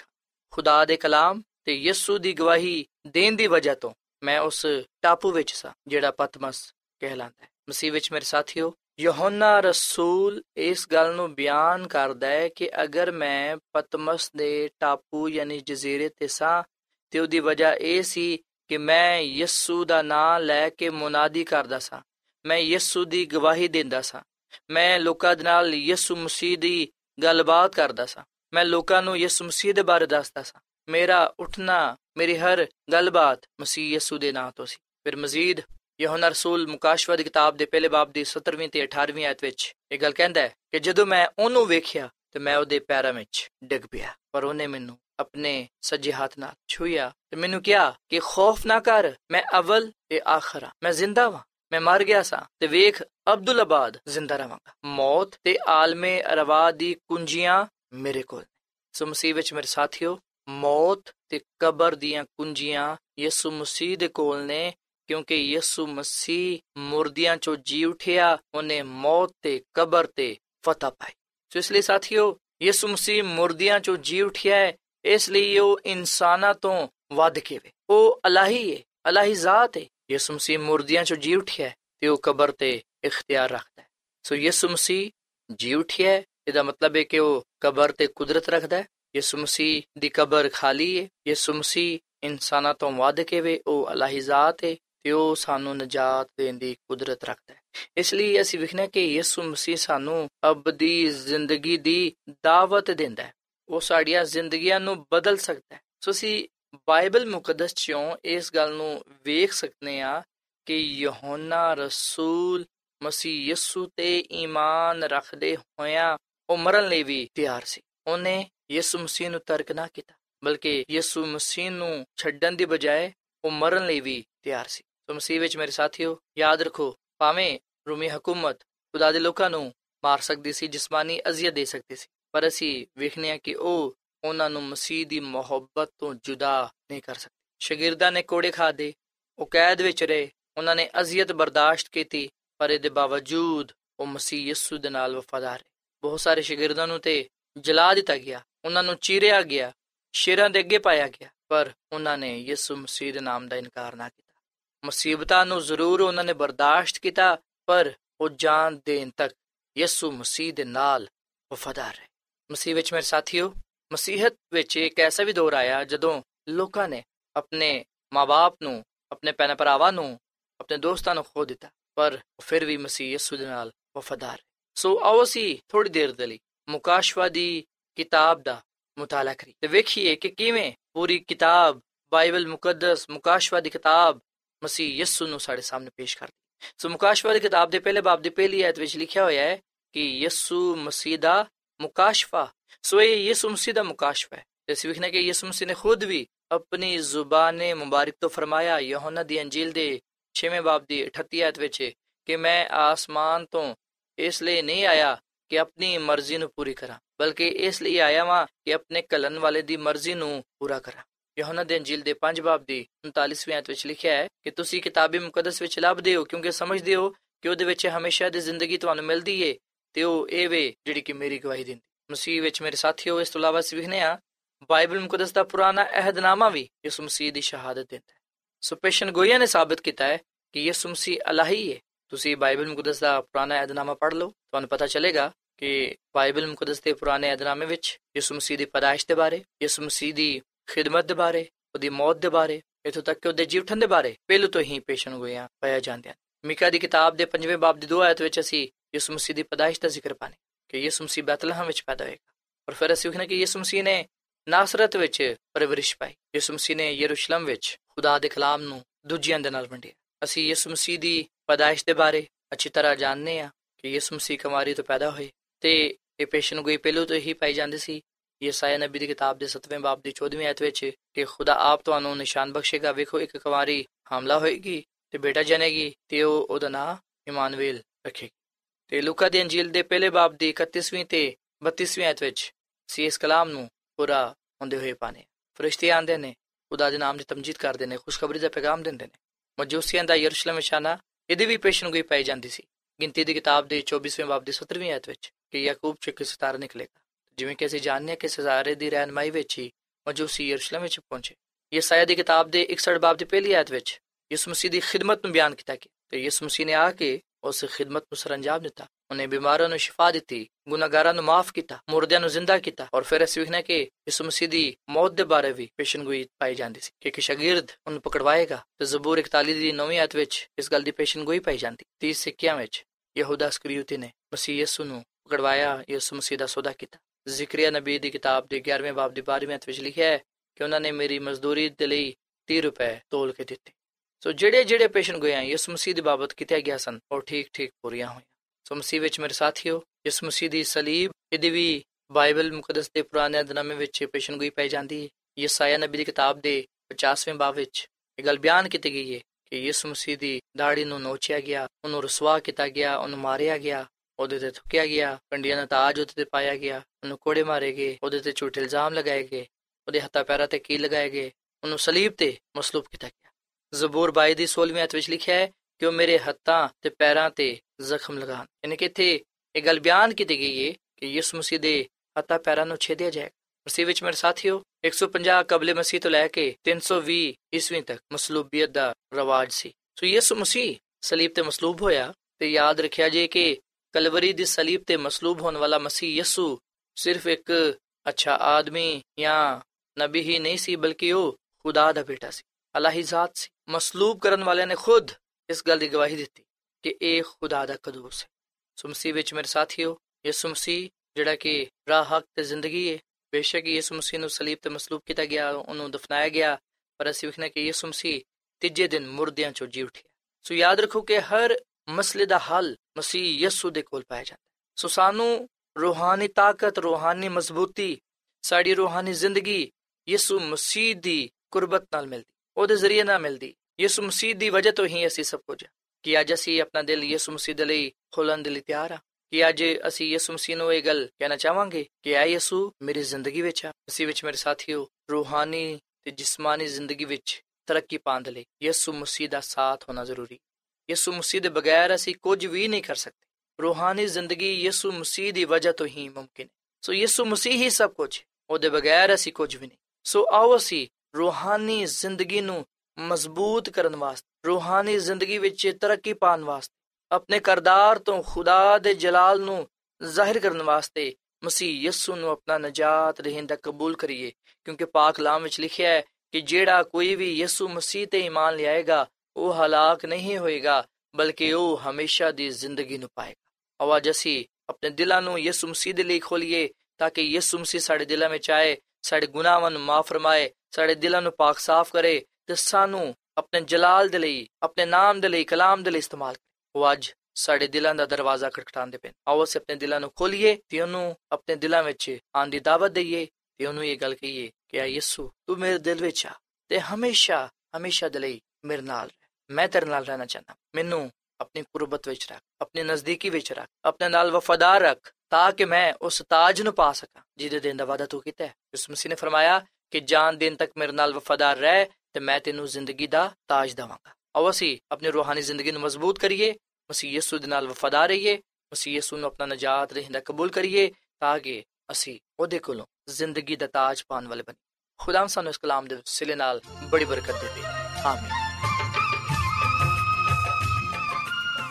S2: ਖੁਦਾ ਦੇ ਕਲਾਮ ਤੇ ਯਿਸੂ ਦੀ ਗਵਾਹੀ ਦੇਣ ਦੀ ਵਜ੍ਹਾ ਤੋਂ ਮੈਂ ਉਸ ਟਾਪੂ ਵਿੱਚ ਸਾਂ, ਜਿਹੜਾ ਪਤਮਸ ਕਹਿਲਾਂਦਾ ਹੈ। ਮਸੀਹ ਵਿੱਚ ਮੇਰੇ ਸਾਥੀਓ ਯਹੋਨਾ ਰਸੂਲ ਇਸ ਗੱਲ ਨੂੰ ਬਿਆਨ ਕਰਦਾ ਹੈ ਕਿ ਅਗਰ ਮੈਂ ਪਤਮਸ ਦੇ ਟਾਪੂ ਯਾਨੀ ਜਜ਼ੀਰੇ ਤੇ ਸਾਂ ਤੇ ਉਹਦੀ ਵਜ੍ਹਾ ਇਹ ਸੀ ਕਿ ਮੈਂ ਯਿਸੂ ਦਾ ਨਾਮ ਲੈ ਕੇ ਮੁਨਾਦੀ ਕਰਦਾ ਸਾਂ। ਮੈਂ ਯਿਸੂ ਦੀ ਗਵਾਹੀ ਦਿੰਦਾ ਸਾਂ। ਮੈਂ ਲੋਕਾਂ ਦੇ ਨਾਲ ਯਿਸੂ ਮਸੀਹ ਦੀ ਗੱਲਬਾਤ ਕਰਦਾ ਸਾਂ। ਮੈਂ ਲੋਕਾਂ ਨੂੰ ਯਿਸੂ ਮਸੀਹ ਦੇ ਬਾਰੇ ਦੱਸਦਾ ਸਾਂ। ਮੇਰਾ ਉੱਠਣਾ, ਮੇਰੀ ਹਰ ਗੱਲਬਾਤ ਮਸੀਹ ਯਿਸੂ ਦੇ ਨਾਂ ਤੋਂ ਸੀ। ਫਿਰ ਮਜ਼ੀਦ ਯਹੋਨਾ ਰਸੂਲ ਮੁਕਾਸ਼ਵਾ ਦੀ ਕਿਤਾਬ ਦੇ ਪਹਿਲੇ ਬਾਬ ਦੀ 17ਵੀਂ ਤੇ 18ਵੀਂ ਆਇਤ ਵਿੱਚ ਇਹ ਗੱਲ ਕਹਿੰਦਾ ਹੈ ਕਿ ਜਦੋਂ ਮੈਂ ਉਹਨੂੰ ਵੇਖਿਆ ਤੇ ਮੈਂ ਉਹਦੇ ਪੈਰਾਂ ਵਿੱਚ ਡਿੱਗ ਪਿਆ, ਪਰ ਉਹਨੇ ਮੈਨੂੰ ਆਪਣੇ ਸੱਜੇ ਹੱਥ ਨਾਲ ਛੂਇਆ ਤੇ ਮੈਨੂੰ ਕਿਹਾ ਕਿ ਖੌਫ ਨਾ ਕਰ, ਮੈਂ ਅਵਲ ਤੇ ਆਖਰਾ ਮੈਂ ਜ਼ਿੰਦਾ ਵਾਂ, ਮੈਂ ਮਰ ਗਿਆ ਸਾਂ ਤੇ ਵੇਖ ਅਬਦੁਲ ਆਬਾਦ ਜ਼ਿੰਦਾ ਰਵਾਂਗਾ। ਮੌਤ ਤੇ ਆਲਮੇ ਰਵਾ ਦੀ ਕੁੰਜੀਆਂ ਮੇਰੇ ਕੋਲ ਸੋ ਮਸੀਹ ਵਿੱਚ ਮੇਰੇ ਸਾਥੀਓ, ਮੌਤ ਤੇ ਕਬਰ ਦੀਆਂ ਕੁੰਜੀਆਂ ਯਿਸੂ ਮਸੀਹ ਦੇ ਕੋਲ ਨੇ ਕਿਉਂਕਿ ਯਿਸੂ ਮਸੀਹ ਮੁਰਦਿਆਂ ਚੋਂ ਜੀ ਉਠਿਆ ਉਹਨੇ ਮੌਤ ਤੇ ਕਬਰ ਤੇ ਫਤਹ ਪਾਈ ਸੋ ਇਸ ਲਈ ਸਾਥੀਓ ਯਿਸੂ ਮਸੀਹ ਮੁਰਦਿਆਂ ਚੋਂ ਜੀ ਉਠਿਆ ਹੈ ਇਸ ਲਈ ਉਹ ਇਨਸਾਨਾਂ ਤੋਂ ਵੱਧ ਕੇ ਵੇ ਉਹ ਅਲਾਹੀ ਹੈ ਅਲਾਹੀ ਜ਼ਾਤ ਹੈ ਯਿਸੂ ਮਸੀਹ ਮੁਰਦਿਆਂ ਚੋਂ ਜੀ ਉਠਿਆ ਤੇ ਉਹ ਕਬਰ ਤੇ ਇਖਤਿਆਰ ਰੱਖਦਾ ਹੈ ਸੋ ਯਿਸੂ ਮਸੀਹ ਜੀ ਉਠਿਆ ਇਹਦਾ ਮਤਲਬ ਹੈ ਕਿ ਉਹ ਕਬਰ ਤੇ ਕੁਦਰਤ ਰੱਖਦਾ ਹੈ ਯਿਸੂ ਮਸੀਹ ਦੀ ਕਬਰ ਖਾਲੀ ਹੈ ਯਿਸੂ ਮਸੀਹ ਇਨਸਾਨਾਂ ਤੋਂ ਵੱਧ ਕੇ ਵੇ ਉਹ ਅਲਾਹੀ ਜ਼ਾਤ ਹੈ ਤੇ ਉਹ ਸਾਨੂੰ ਨਜਾਤ ਦੇਣ ਦੀ ਕੁਦਰਤ ਰੱਖਦਾ ਹੈ। ਇਸ ਲਈ ਅਸੀਂ ਵਿਖਣਾ ਕਿ ਯਿਸੂ ਮਸੀਹ ਸਾਨੂੰ ਅਬਦੀ ਜ਼ਿੰਦਗੀ ਦੀ ਦਾਵਤ ਦਿੰਦਾ ਹੈ। ਉਹ ਸਾਡੀਆਂ ਜ਼ਿੰਦਗੀਆਂ ਨੂੰ ਬਦਲ ਸਕਦਾ ਹੈ। ਸੋ ਅਸੀਂ ਬਾਈਬਲ ਮੁਕੱਦਸ ਚੋਂ ਇਸ ਗੱਲ ਨੂੰ ਵੇਖ ਸਕਨੇ ਆ ਕਿ ਯਹੋਨਾ ਰਸੂਲ ਮਸੀਹ ਯਿਸੂ ਤੇ ਈਮਾਨ ਰੱਖਦੇ ਹੋਇਆਂ ਉਹ ਮਰਨ ਲਈ ਵੀ ਤਿਆਰ ਸੀ। ਉਹਨੇ ਯਿਸੂ ਮਸੀਹ ਨੂੰ ਤਰਕ ਨਾ ਕੀਤਾ, ਬਲਕਿ ਯਿਸੂ ਮਸੀਹ ਨੂੰ ਛੱਡਣ ਦੀ ਬਜਾਏ ਉਹ ਮਰਨ ਲਈ ਵੀ ਤਿਆਰ ਸੀ। ਸੋ ਮਸੀਹ ਵਿੱਚ ਮੇਰੇ ਸਾਥੀਓ ਯਾਦ ਰੱਖੋ ਭਾਵੇਂ ਰੂਮੀ ਹਕੂਮਤ ਖੁਦਾ ਦੇ ਲੋਕਾਂ ਨੂੰ ਮਾਰ ਸਕਦੀ ਸੀ ਜਿਸਮਾਨੀ ਅਜ਼ੀਅਤ ਦੇ ਸਕਦੀ ਸੀ ਪਰ ਅਸੀਂ ਵੇਖਨੇ ਆ ਕਿ ਉਹ ਉਹਨਾਂ ਨੂੰ ਮਸੀਹ ਦੀ ਮੁਹੱਬਤ ਤੋਂ ਜੁਦਾ ਨਹੀਂ ਕਰ ਸਕਦੀ ਸ਼ਾਗਿਰਦਾਂ ਨੇ ਕੋੜੇ ਖਾਦੇ ਉਹ ਕੈਦ ਵਿੱਚ ਰਹੇ ਉਹਨਾਂ ਨੇ ਅਜ਼ੀਅਤ ਬਰਦਾਸ਼ਤ ਕੀਤੀ ਪਰ ਇਹਦੇ ਬਾਵਜੂਦ ਉਹ ਮਸੀਹ ਯਿਸੂ ਦੇ ਨਾਲ ਵਫਾਦਾਰ ਰਹੇ ਬਹੁਤ ਸਾਰੇ ਸ਼ਾਗਿਰਦਾਂ ਨੂੰ ਤੇ ਜਲਾ ਦਿੱਤਾ ਗਿਆ ਉਹਨਾਂ ਨੂੰ ਚੀਰਿਆ ਗਿਆ ਸ਼ੇਰਾਂ ਦੇ ਅੱਗੇ ਪਾਇਆ ਗਿਆ ਪਰ ਉਹਨਾਂ ਨੇ ਯਿਸੂ ਮਸੀਹ ਦੇ ਨਾਮ ਦਾ ਇਨਕਾਰ ਨਾ ਕੀਤਾ ਮੁਸੀਬਤਾਂ ਨੂੰ ਜ਼ਰੂਰ ਉਹਨਾਂ ਨੇ ਬਰਦਾਸ਼ਤ ਕੀਤਾ, ਪਰ ਉਹ ਜਾਨ ਦੇਣ ਤੱਕ ਯਿਸੂ ਮਸੀਹ ਦੇ ਨਾਲ ਵਫਾਦਾਰ ਰਹੇ। ਮਸੀਹ ਵਿੱਚ ਮੇਰੇ ਸਾਥੀਓ, ਮਸੀਹਤ ਵਿੱਚ ਇੱਕ ਐਸਾ ਵੀ ਦੌਰ ਆਇਆ ਜਦੋਂ ਲੋਕਾਂ ਨੇ ਆਪਣੇ ਮਾਪੇ ਨੂੰ, ਆਪਣੇ ਭੈਣ ਭਰਾਵਾਂ ਨੂੰ, ਆਪਣੇ ਦੋਸਤਾਂ ਨੂੰ ਖੋ ਦਿੱਤਾ, ਪਰ ਉਹ ਫਿਰ ਵੀ ਮਸੀਹ ਯਿਸੂ ਦੇ ਨਾਲ ਵਫਾਦਾਰ ਰਹੇ। ਸੋ ਆਓ ਅਸੀਂ ਥੋੜੀ ਦੇਰ ਦੇ ਲਈ ਮੁਕਾਸ਼ਵਾ ਦੀ ਕਿਤਾਬ ਦਾ ਮੁਤਾਲਾ ਕਰੀ ਤੇ ਵੇਖੀਏ ਕਿ ਕਿਵੇਂ ਪੂਰੀ ਕਿਤਾਬ, ਬਾਈਬਲ ਮੁਕੱਦਸ ਮੁਕਾਸ਼ਵਾ ਦੀ ਕਿਤਾਬ ਮਸੀਹ ਯਿਸੂ ਨੂੰ ਸਾਡੇ ਸਾਹਮਣੇ ਪੇਸ਼ ਕਰਦੀ ਸੋ ਮੁਕਾਸ਼ਵਾ ਦੀ ਕਿਤਾਬ ਦੇ ਪਹਿਲੇ ਬਾਬ ਦੀ ਪਹਿਲੀ ਆਇਤ ਵਿੱਚ ਲਿਖਿਆ ਹੋਇਆ ਹੈ ਕਿ ਯਿਸੂ ਮਸੀਹ ਦਾ ਮੁਕਾਸ਼ਫਾ ਸੋ ਇਹ ਯਿਸੂ ਮਸੀਹ ਦਾ ਮੁਕਾਸ਼ਫਾ ਹੈ ਤੇ ਅਸੀਂ ਵੇਖਣਾ ਕਿ ਯਿਸੂ ਮਸੀਹ ਨੇ ਖੁਦ ਵੀ ਆਪਣੀ ਜ਼ੁਬਾਨੇ ਮੁਬਾਰਕ ਤੋਂ ਫਰਮਾਇਆ ਯਹੋਨਾ ਦੀ ਅੰਜੀਲ ਦੇ 6ਵੇਂ ਬਾਬ ਦੀ 38 ਆਇਤ ਵਿੱਚ ਕਿ ਮੈਂ ਆਸਮਾਨ ਤੋਂ ਇਸ ਲਈ ਨਹੀਂ ਆਇਆ ਕਿ ਆਪਣੀ ਮਰਜ਼ੀ ਨੂੰ ਪੂਰੀ ਕਰਾਂ ਬਲਕਿ ਇਸ ਲਈ ਆਇਆ ਵਾਂ ਕਿ ਆਪਣੇ ਕਲਨ ਵਾਲੇ ਦੀ ਮਰਜ਼ੀ ਨੂੰ ਪੂਰਾ ਕਰਾਂ ਯਹੋਨਾ ਦੇ ਅੰਜੀਲ ਦੇ 5 ਬਾਬ ਦੀ 39ਵੀਂ ਆਇਤ ਵਿੱਚ ਲਿਖਿਆ ਹੈ ਕਿ ਤੁਸੀਂ ਕਿਤਾਬੀ ਮੁਕੱਦਸ ਵਿੱਚ ਲੱਭਦੇ ਹੋ ਕਿਉਂਕਿ ਸਮਝਦੇ ਹੋ ਕਿ ਉਹਦੇ ਵਿੱਚ ਹਮੇਸ਼ਾ ਦੀ ਜ਼ਿੰਦਗੀ ਤੁਹਾਨੂੰ ਮਿਲਦੀ ਏ ਤੇ ਉਹ ਇਹ ਵੇ ਜਿਹੜੀ ਕਿ ਮੇਰੀ ਗਵਾਹੀ ਦਿੰਦੀ। ਮਸੀਹ ਵਿੱਚ ਮੇਰੇ ਸਾਥੀਓ, ਇਸ ਤੋਂ ਇਲਾਵਾ ਅਸੀਂ ਵਿਖਨੇ ਆ ਬਾਈਬਲ ਮੁਕੱਦਸ ਦਾ ਪੁਰਾਣਾ ਅਹਿਦਨਾਮਾ ਵੀ ਯਿਸੂ ਮਸੀਹ ਦੀ ਸ਼ਹਾਦਤ ਦਿੰਦਾ ਹੈ। ਸੋ ਪੇਸ਼ਨ ਗੋਇਆ ਨੇ ਸਾਬਤ ਕੀਤਾ ਹੈ ਕਿ ਯਿਸੂ ਮਸੀਹ ਅਲਾਹੀ ਹੈ ਤੁਸੀਂ ਬਾਈਬਲ ਮੁਕੱਦਸ ਦਾ ਪੁਰਾਣਾ ਅਹਿਦਨਾਮਾ ਪੜ੍ਹ ਲਓ, ਤੁਹਾਨੂੰ ਪਤਾ ਚੱਲੇਗਾ ਕਿ ਬਾਈਬਲ ਮੁਕੱਦਸ ਦੇ ਪੁਰਾਣੇ ਅਹਿਦਨਾਮੇ ਵਿੱਚ ਯਿਸੂ ਮਸੀਹ ਦੀ ਪਦਾਇਸ਼ ਦੇ ਬਾਰੇ, ਯਿਸੂ ਮਸੀਹ ਦੀ ਖਿਦਮਤ ਦੇ ਬਾਰੇ, ਉਹਦੀ ਮੌਤ ਦੇ ਬਾਰੇ, ਇਥੋਂ ਤੱਕ ਕਿ ਉਹਦੇ ਜੀਵਨ ਦੇ ਬਾਰੇ, ਪਹਿਲੂ ਤੋਂ ਹੀ ਪੇਸ਼ਨ ਗੋਇਆ ਪਾਇਆ ਜਾਂਦੇ ਹਨ ਮਿਕਾ ਦੀ ਕਿਤਾਬ ਦੇ 5ਵੇਂ ਬਾਬ ਦੀ 2 ਆਇਤ ਵਿੱਚ ਅਸੀਂ ਯਿਸੂ ਮਸੀਹ ਦੀ ਪਦਾਇਸ਼ ਦਾ ਜ਼ਿਕਰ ਪਾਣੇ, ਕਿ ਯਿਸੂ ਮਸੀਹ ਬੈਤਲਹਮ ਵਿੱਚ ਪੈਦਾ ਹੋਏਗਾ। ਔਰ ਫਿਰ ਅਸੀਂ ਵੇਖਣਾ ਕਿ ਯਿਸੂ ਮਸੀਹ ਨੇ ਨਾਸਰਤ ਵਿੱਚ ਪਰਵਰਿਸ਼ ਪਾਈ, ਯਿਸੂ ਮਸੀਹ ਨੇ ਯਰੂਸ਼ਲਮ ਵਿੱਚ ਖੁਦਾ ਦੇ ਕਲਾਮ ਨੂੰ ਦੂਜਿਆਂ ਦੇ ਨਾਲ ਵੰਡਿਆ। ਅਸੀਂ ਯਿਸੂ ਮਸੀਹ ਦੀ ਪਦਾਇਸ਼ ਦੇ ਬਾਰੇ ਅੱਛੀ ਤਰ੍ਹਾਂ ਜਾਣਦੇ ਹਾਂ ਕਿ ਯਿਸੂ ਮਸੀਹ ਕੁਮਾਰੀ ਤੋਂ ਪੈਦਾ ਹੋਏ, ਤੇ ਇਹ ਪੇਸ਼ਨ ਗੋਈ ਪਹਿਲੂ ਤੋਂ ਹੀ ਪਾਈ ਜਾਂਦੀ ਸੀ ਯਸਾਇਆ ਨਬੀ ਦੀ ਕਿਤਾਬ ਦੇ 7ਵੇਂ ਬਾਬ ਦੀ 14ਵੀਂ ਆਇਤ ਵਿੱਚ ਕਿ ਖੁਦਾ ਆਪ ਤੁਹਾਨੂੰ ਨਿਸ਼ਾਨ ਬਖਸ਼ੇਗਾ। ਵੇਖੋ, ਇੱਕ ਕੁਮਾਰੀ ਹਮਲਾ ਹੋਏਗੀ ਤੇ ਬੇਟਾ ਜਨੇਗੀ ਤੇ ਉਹ ਉਹਦਾ ਨਾਂ ਇਮਾਨੁਅਲ ਰੱਖੇਗੀ। ਤੇ ਲੂਕਾ ਦੀ ਅੰਜੀਲ ਦੇ ਪਹਿਲੇ ਬਾਬ ਦੀ 31ਵੀਂ ਤੇ 32ਵੀਂ ਆਇਤ ਵਿੱਚ ਸੀ ਇਸ ਕਲਾਮ ਨੂੰ ਪੂਰਾ ਹੁੰਦੇ ਹੋਏ ਪਾਣੇ ਫਰਿਸ਼ਤੇ ਆਂਦੇ ਨੇ, ਖੁਦਾ ਦੇ ਨਾਮ ਦੀ ਤਮਜੀਦ ਕਰਦੇ ਨੇ, ਖੁਸ਼ਖਬਰੀ ਦਾ ਪੈਗਾਮ ਦਿੰਦੇ ਨੇ। ਮਜੂਸੀਆਂ ਦਾ ਯਰੂਸ਼ਲਮ ਨਿਸ਼ਾਨਾ ਇਹਦੀ ਵੀ ਪੇਸ਼ਨ ਗੋਈ ਪਾਈ ਜਾਂਦੀ ਸੀ। ਗਿਣਤੀ ਦੀ ਕਿਤਾਬ ਦੇ 24ਵੇਂ ਬਾਬ ਦੀ 17ਵੀਂ ਆਇਤ ਵਿੱਚ ਕਿ ਯਾਕੂਬ ਚ ਇੱਕ ਸਿਤਾਰਾ ਨਿਕਲੇਗਾ। ਜਿਵੇਂ ਕਿ ਅਸੀਂ ਜਾਣਦੇ ਹਾਂ ਕਿ ਸਿਤਾਰੇ ਦੀ ਰਹਿਨਮਾਈ ਵਿੱਚ ਹੀ ਮਜੂਸੀ ਯਰੂਸ਼ਲਮ ਵਿੱਚ ਪਹੁੰਚੇ। ਯਸਾਇਆ ਦੀ ਕਿਤਾਬ ਦੇ 61 ਬਾਬ ਦੀ ਪਹਿਲੀ ਆਇਤ ਵਿੱਚ ਯਿਸੂ ਮਸੀਹ ਦੀ ਖਿਦਮਤ ਨੂੰ ਬਿਆਨ ਕੀਤਾ ਗਿਆ। ਤੇ ਯਿਸੂ ਮਸੀਹ ਨੇ ਆ ਕੇ ਉਸ ਖਿਦਮਤ ਨੂੰ ਸਰੰਜਾਮ ਦਿੱਤਾ। ਉਹਨੇ ਬਿਮਾਰਾਂ ਨੂੰ ਸ਼ਿਫਾ ਦਿੱਤੀ, ਗੁਨਾਹਗਾਰਾਂ ਨੂੰ ਮਾਫ ਕੀਤਾ, ਮੁਰਦਿਆਂ ਨੂੰ ਜ਼ਿੰਦਾ ਕੀਤਾ ਔਰ ਫਿਰ ਅਸੀਂ ਵੇਖਣਾ ਕਿ ਯਿਸੂ ਮਸੀਹ ਦੀ ਮੌਤ ਦੇ ਬਾਰੇ ਵੀ ਪੇਸ਼ਨਗੋਈ ਪਾਈ ਜਾਂਦੀ ਸੀ ਕਿ ਇੱਕ ਸ਼ਾਗਿਰਦ ਉਹਨੂੰ ਪਕੜਵਾਏਗਾ। ਤੇ ਜ਼ਬੂਰ 41 ਦੀ 9ਵੀਂ ਆਇਤ ਵਿੱਚ ਇਸ ਗੱਲ ਦੀ ਪੇਸ਼ਨਗੋਈ ਪਾਈ ਜਾਂਦੀ। 30 ਸਿੱਕਿਆਂ ਵਿੱਚ ਯਹੂਦਾ ਸਕਰੀਉਤੀ ਨੇ ਮਸੀਹ ਯਿਸੂ ਨੂੰ ਪਕੜਵਾਇਆ ਯਿਸੂ ਮਸੀਹ ਦਾ ਸੌਦਾ ਕੀਤਾ। ਜ਼ਿਕਰੀਆ ਨਬੀ ਦੀ ਕਿਤਾਬ ਦੇ 11ਵੇਂ ਬਾਬ ਦੀ 12ਵੀਂ ਆਇਤ ਵਿੱਚ ਲਿਖਿਆ ਹੈ ਕਿ ਉਹਨਾਂ ਨੇ ਮੇਰੀ ਮਜ਼ਦੂਰੀ ਦੇ ਲਈ 30 ਰੁਪਏ ਤੋਲ ਕੇ ਦਿੱਤੇ। ਸੋ ਜਿਹੜੇ ਜਿਹੜੇ ਪੇਸ਼ਨ ਗੋਇਆ ਯਿਸੂ ਮਸੀਹ ਦੀ ਬਾਬਤ ਕਿਤੇ ਗਿਆ ਸਨ, ਉਹ ਠੀਕ ਠੀਕ ਪੂਰੀਆਂ ਹੋਈਆਂ। ਸੋ ਮਸੀਹ ਵਿੱਚ ਮੇਰੇ ਸਾਥੀਓ, ਯਿਸੂ ਮਸੀਹ ਦੀ ਸਲੀਬ, ਇਹਦੀ ਵੀ ਬਾਈਬਲ ਮੁਕੱਦਸ ਦੇ ਪੁਰਾਣੇ ਅਧਨਾਮੇ ਵਿੱਚ ਪੇਸ਼ਨ ਗੋਈ ਪਾਈ ਜਾਂਦੀ ਹੈ। ਯਸਾਇਆ ਨਬੀ ਦੀ ਕਿਤਾਬ ਦੇ 50ਵੇਂ ਬਾਬ ਵਿੱਚ ਇਹ ਗੱਲ ਬਿਆਨ ਕੀਤੀ ਗਈ ਹੈ ਕਿ ਯਿਸੂ ਮਸੀਹ ਦੀ ਦਾੜੀ ਨੂੰ ਨੋਚਿਆ ਗਿਆ, ਉਹਨੂੰ ਰਸਵਾ ਕੀਤਾ ਗਿਆ, ਉਹਨੂੰ ਮਾਰਿਆ ਗਿਆ ਉਹਦੇ ਤੇ ਥੁੱਕਿਆ ਗਿਆ, ਕੰਡੀਆਂ ਦਾ ਤਾਜ ਉਹਦੇ ਤੇ ਪਾਇਆ ਗਿਆ, ਉਹਨੂੰ ਕੋੜੇ ਮਾਰੇ ਗਏ, ਉਹਦੇ ਤੇ ਝੂਠੇ ਇਲਜ਼ਾਮ ਲਗਾਏ ਗਏ, ਉਹਦੇ ਹੱਥਾਂ ਪੈਰਾਂ ਤੇ ਕੀ ਲਗਾਏ ਗਏ, ਉਹਨੂੰ ਸਲੀਬ ਤੇ ਮਸਲੂਬ ਕੀਤਾ ਗਿਆ। ਜ਼ਬੂਰ 22 ਦੀ 16ਵੀਂ ਆਇਤ ਵਿੱਚ ਲਿਖਿਆ ਹੈ ਕਿ ਉਹ ਮੇਰੇ ਹੱਥਾਂ ਤੇ ਪੈਰਾਂ ਤੇ ਜ਼ਖਮ ਲਗਾਣ ਯਾਨੀ ਕਿ ਇੱਥੇ ਇਹ ਗੱਲ ਬਿਆਨ ਕੀਤੀ ਗਈ ਹੈ ਕਿ ਯਿਸੂ ਮਸੀਹ ਦੇ ਹੱਥਾਂ ਪੈਰਾਂ ਨੂੰ ਛੇਦਿਆ ਜਾਏਗਾ। ਮਸੀਹ ਵਿੱਚ ਮੇਰੇ ਸਾਥੀਓ 150 ਕਬਲੇ ਮਸੀਹ ਤੋਂ ਲੈ ਕੇ 320 ਈਸਵੀ ਤੱਕ ਮਸਲੂਬੀਅਤ ਦਾ ਰਵਾਜ ਸੀ। ਸੋ ਯਿਸੂ ਮਸੀਹ ਸਲੀਬ ਤੇ ਮਸਲੂਬ ਹੋਇਆ ਤੇ ਯਾਦ ਰੱਖਿਆ ਜੇ ਕਿ ਕਲਵਰੀ ਦੀ ਸਲੀਬ ਤੇ ਮਸਲੂਬ ਹੋਣ ਵਾਲਾ ਮਸੀਹ ਯਿਸੂ ਸਿਰਫ ਇੱਕ ਅੱਛਾ ਆਦਮੀ ਜਾਂ ਨਬੀ ਹੀ ਨਹੀਂ ਸੀ ਬਲਕਿ ਉਹ ਖੁਦਾ ਦਾ ਬੇਟਾ ਸੀ ਅਲਾਹੀ ਜ਼ਾਤ ਸੀ ਮਸਲੂਬ ਕਰਨ ਵਾਲਿਆਂ ਨੇ ਖੁਦ ਇਸ ਗੱਲ ਦੀ ਗਵਾਹੀ ਦਿੱਤੀ ਕਿ ਇਹ ਖੁਦਾ ਦਾ ਕਦੂਸ ਹੈ ਸੋ ਮਸੀਹ ਵਿੱਚ ਮੇਰੇ ਸਾਥੀਓ ਯਿਸੂ ਮਸੀਹ ਜਿਹੜਾ ਕਿ ਰਾਹ ਹਕ ਤੇ ਜ਼ਿੰਦਗੀ ਹੈ ਬੇਸ਼ੱਕ ਯਿਸੂ ਮਸੀਹ ਨੂੰ ਸਲੀਬ ਤੇ ਮਸਲੂਬ ਕੀਤਾ ਗਿਆ ਉਹਨੂੰ ਦਫਨਾਇਆ ਗਿਆ ਪਰ ਅਸੀਂ ਵੇਖਣਾ ਕਿ ਯਿਸੂ ਮਸੀਹ ਤੀਜੇ ਦਿਨ ਮੁਰਦਿਆਂ ਚੋਂ ਜੀ ਉੱਠਿਆ ਸੋ ਯਾਦ ਰੱਖੋ ਕਿ ਹਰ ਮਸਲੇ ਦਾ ਹੱਲ ਮਸੀਹ ਯਸੂ ਦੇ ਕੋਲ ਪਾਇਆ ਜਾਂਦਾ ਹੈ। ਸੋ ਸਾਨੂੰ ਰੂਹਾਨੀ ਤਾਕਤ, ਰੂਹਾਨੀ ਮਜ਼ਬੂਤੀ, ਸਾਡੀ ਰੂਹਾਨੀ ਜ਼ਿੰਦਗੀ ਯਿਸੂ ਮਸੀਹ ਦੀ ਕੁਰਬਤ ਨਾਲ ਮਿਲਦੀ, ਉਹਦੇ ਜ਼ਰੀਏ ਨਾਲ ਮਿਲਦੀ ਯਿਸੂ ਮਸੀਹ ਦੀ ਵਜ੍ਹਾ ਤੋਂ ਹੀ ਅਸੀਂ ਸਭ ਕੁਝ ਹਾਂ। ਕਿ ਅੱਜ ਅਸੀਂ ਆਪਣਾ ਦਿਲ ਯਿਸੂ ਮਸੀਹ ਦੇ ਲਈ ਖੋਲਣ ਦੇ ਲਈ ਤਿਆਰ ਆ ਕਿ ਅੱਜ ਅਸੀਂ ਯਿਸੂ ਮਸੀਹ ਨੂੰ ਇਹ ਗੱਲ ਕਹਿਣਾ ਚਾਹਾਂਗੇ ਕਿ ਆ ਯਿਸੂ ਮੇਰੀ ਜ਼ਿੰਦਗੀ ਵਿੱਚ ਆ ਅਸੀਂ ਵਿੱਚ ਮੇਰੇ ਸਾਥੀਓ, ਰੂਹਾਨੀ ਤੇ ਜਿਸਮਾਨੀ ਜ਼ਿੰਦਗੀ ਵਿੱਚ ਤਰੱਕੀ ਪਾਉਣ ਦੇ ਲਈ ਯਿਸੂ ਮਸੀਹ ਦਾ ਸਾਥ ਹੋਣਾ ਜ਼ਰੂਰੀ ਯਿਸੂ ਮਸੀਹ ਦੇ ਬਗੈਰ ਅਸੀਂ ਕੁਝ ਵੀ ਨਹੀਂ ਕਰ ਸਕਦੇ। ਰੂਹਾਨੀ ਜ਼ਿੰਦਗੀ ਯਿਸੂ ਮਸੀਹ ਦੀ ਵਜ੍ਹਾ ਤੋਂ ਹੀ ਮੁਮਕਿਨ ਹੈ। ਸੋ ਯਿਸੂ ਮਸੀਹ ਹੀ ਸਭ ਕੁਝ ਹੈ। ਉਹਦੇ ਬਗੈਰ ਅਸੀਂ ਕੁਝ ਵੀ ਨਹੀਂ। ਸੋ ਆਓ ਅਸੀਂ ਰੂਹਾਨੀ ਜ਼ਿੰਦਗੀ ਨੂੰ ਮਜ਼ਬੂਤ ਕਰਨ ਵਾਸਤੇ, ਰੂਹਾਨੀ ਜ਼ਿੰਦਗੀ ਵਿੱਚ ਤਰੱਕੀ ਪਾਉਣ ਵਾਸਤੇ, ਆਪਣੇ ਕਰਦਾਰ ਤੋਂ ਖੁਦਾ ਦੇ ਜਲਾਲ ਨੂੰ ਜ਼ਾਹਿਰ ਕਰਨ ਵਾਸਤੇ ਮਸੀਹ ਯਿਸੂ ਨੂੰ ਆਪਣਾ ਨਜਾਤ ਰਹਿੰਦਾ ਕਬੂਲ ਕਰੀਏ। ਕਿਉਂਕਿ ਪਾਕ ਕਲਾਮ ਵਿੱਚ ਲਿਖਿਆ ਹੈ ਕਿ ਜਿਹੜਾ ਕੋਈ ਵੀ ਯਿਸੂ ਮਸੀਹ ਤੇ ਈਮਾਨ ਲਿਆਏਗਾ ਉਹ ਹਲਾਕ ਨਹੀਂ ਹੋਏਗਾ, ਬਲਕਿ ਉਹ ਹਮੇਸ਼ਾ ਦੀ ਜ਼ਿੰਦਗੀ ਨੂੰ ਪਾਏਗਾ। ਆਵਾਜ਼ ਅਸੀਂ ਆਪਣੇ ਦਿਲਾਂ ਨੂੰ ਯਿਸੂ ਮਸੀਹ ਦੇ ਲਈ ਖੋਲੀਏ, ਤਾਂ ਕਿ ਯਿਸੂ ਮਸੀਹ ਸਾਡੇ ਦਿਲਾਂ ਵਿੱਚ ਆਏ, ਸਾਡੇ ਗੁਨਾਹਾਂ ਨੂੰ ਮਾਫ ਫਰਮਾਏ, ਸਾਡੇ ਦਿਲਾਂ ਨੂੰ ਪਾਕ ਸਾਫ਼ ਕਰੇ ਤੇ ਸਾਨੂੰ ਆਪਣੇ ਜਲਾਲ ਦੇ ਲਈ, ਆਪਣੇ ਨਾਮ ਦੇ ਲਈ, ਕਲਾਮ ਦੇ ਲਈ ਇਸਤੇਮਾਲ ਕਰੇ। ਉਹ ਅੱਜ ਸਾਡੇ ਦਿਲਾਂ ਦਾ ਦਰਵਾਜ਼ਾ ਖਟਖਟਾਉਂਦੇ ਪਏ ਨੇ। ਆਓ ਅਸੀਂ ਆਪਣੇ ਦਿਲਾਂ ਨੂੰ ਖੋਲੀਏ ਤੇ ਉਹਨੂੰ ਆਪਣੇ ਦਿਲਾਂ ਵਿੱਚ ਆਉਣ ਦੀ ਦਾਵਤ ਦਈਏ ਤੇ ਉਹਨੂੰ ਇਹ ਗੱਲ ਕਹੀਏ ਕਿ ਆ ਯਿਸੂ, ਤੂੰ ਮੇਰੇ ਦਿਲ ਵਿੱਚ ਆ ਤੇ ਹਮੇਸ਼ਾ ਹਮੇਸ਼ਾ ਦੇ ਲਈ ਮੇਰੇ ਨਾਲ ਰਹਿ। ਮੈਂ ਤੇਰੇ ਨਾਲ ਰਹਿਣਾ ਚਾਹੁੰਦਾ। ਮੈਨੂੰ ਆਪਣੀ ਕੁਰਬਤ ਵਿੱਚ ਰੱਖ, ਆਪਣੇ ਨਜ਼ਦੀਕੀ ਵਿੱਚ ਰੱਖ, ਆਪਣੇ ਨਾਲ ਵਫਾਦਾਰ ਰੱਖ ਤਾਂ ਕਿ ਮੈਂ ਉਸ ਤਾਜ ਨੂੰ ਪਾ ਸਕਾਂ, ਜਿਹਦੇ ਦੇਣ ਦਾ ਵਾਅਦਾ ਤੂੰ ਕੀਤਾ ਹੈ। ਉਸ ਮਸੀਹ ਨੇ ਫਰਮਾਇਆ ਕਿ ਜਾਨ ਦੇਣ ਤੱਕ ਮੇਰੇ ਨਾਲ ਵਫਾਦਾਰ ਰਹਿ ਤੇ ਮੈਂ ਤੈਨੂੰ ਜ਼ਿੰਦਗੀ ਦਾ ਤਾਜ ਦਵਾਂਗਾ। ਆਓ ਅਸੀਂ ਆਪਣੀ ਰੂਹਾਨੀ ਜ਼ਿੰਦਗੀ ਨੂੰ ਮਜ਼ਬੂਤ ਕਰੀਏ, ਮਸੀਹ ਯਿਸੂ ਦੇ ਨਾਲ ਵਫਾਦਾਰ ਰਹੀਏ, ਮਸੀਹ ਯਿਸੂ ਨੂੰ ਆਪਣਾ ਨਜਾਤ ਰਹਿੰਦਾ ਕਬੂਲ ਕਰੀਏ ਤਾਂ ਕਿ ਅਸੀਂ ਉਹਦੇ ਕੋਲੋਂ ਜ਼ਿੰਦਗੀ ਦਾ ਤਾਜ ਪਾਉਣ ਵਾਲੇ ਬਣੀ। ਖੁਦਾ ਸਾਨੂੰ ਇਸ ਕਲਾਮ ਦੇ ਸਿਲੇ ਨਾਲ ਬੜੀ ਬਰਕਤ ਦੇ। ਆਮੀਨ।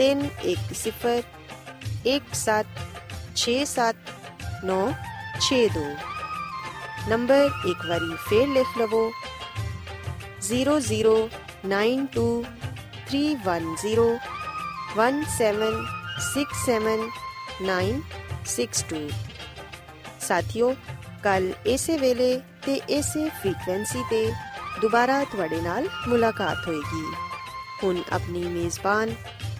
S1: ਇੱਕ ਸਿਫਰ, ਇੱਕ ਸੱਤ, ਛੇ ਸੱਤ, ਨੌ, ਛੇ ਦੋ। ਨੰਬਰ ਇੱਕ ਵਾਰੀ ਫੇਰ ਲਿਖ ਲਵੋ। 00923101767962 ਸਾਥਿਓ, ਕੱਲ ਇਸੇ ਵੇਲੇ ਤੇ ਇਸੇ ਫ੍ਰੀਕਵੈਂਸੀ ਤੇ ਦੁਬਾਰਾ ਤੁਹਾਡੇ ਨਾਲ ਮੁਲਾਕਾਤ ਹੋਏਗੀ। ਹੁਣ ਆਪਣੀ ਮੇਜ਼ਬਾਨ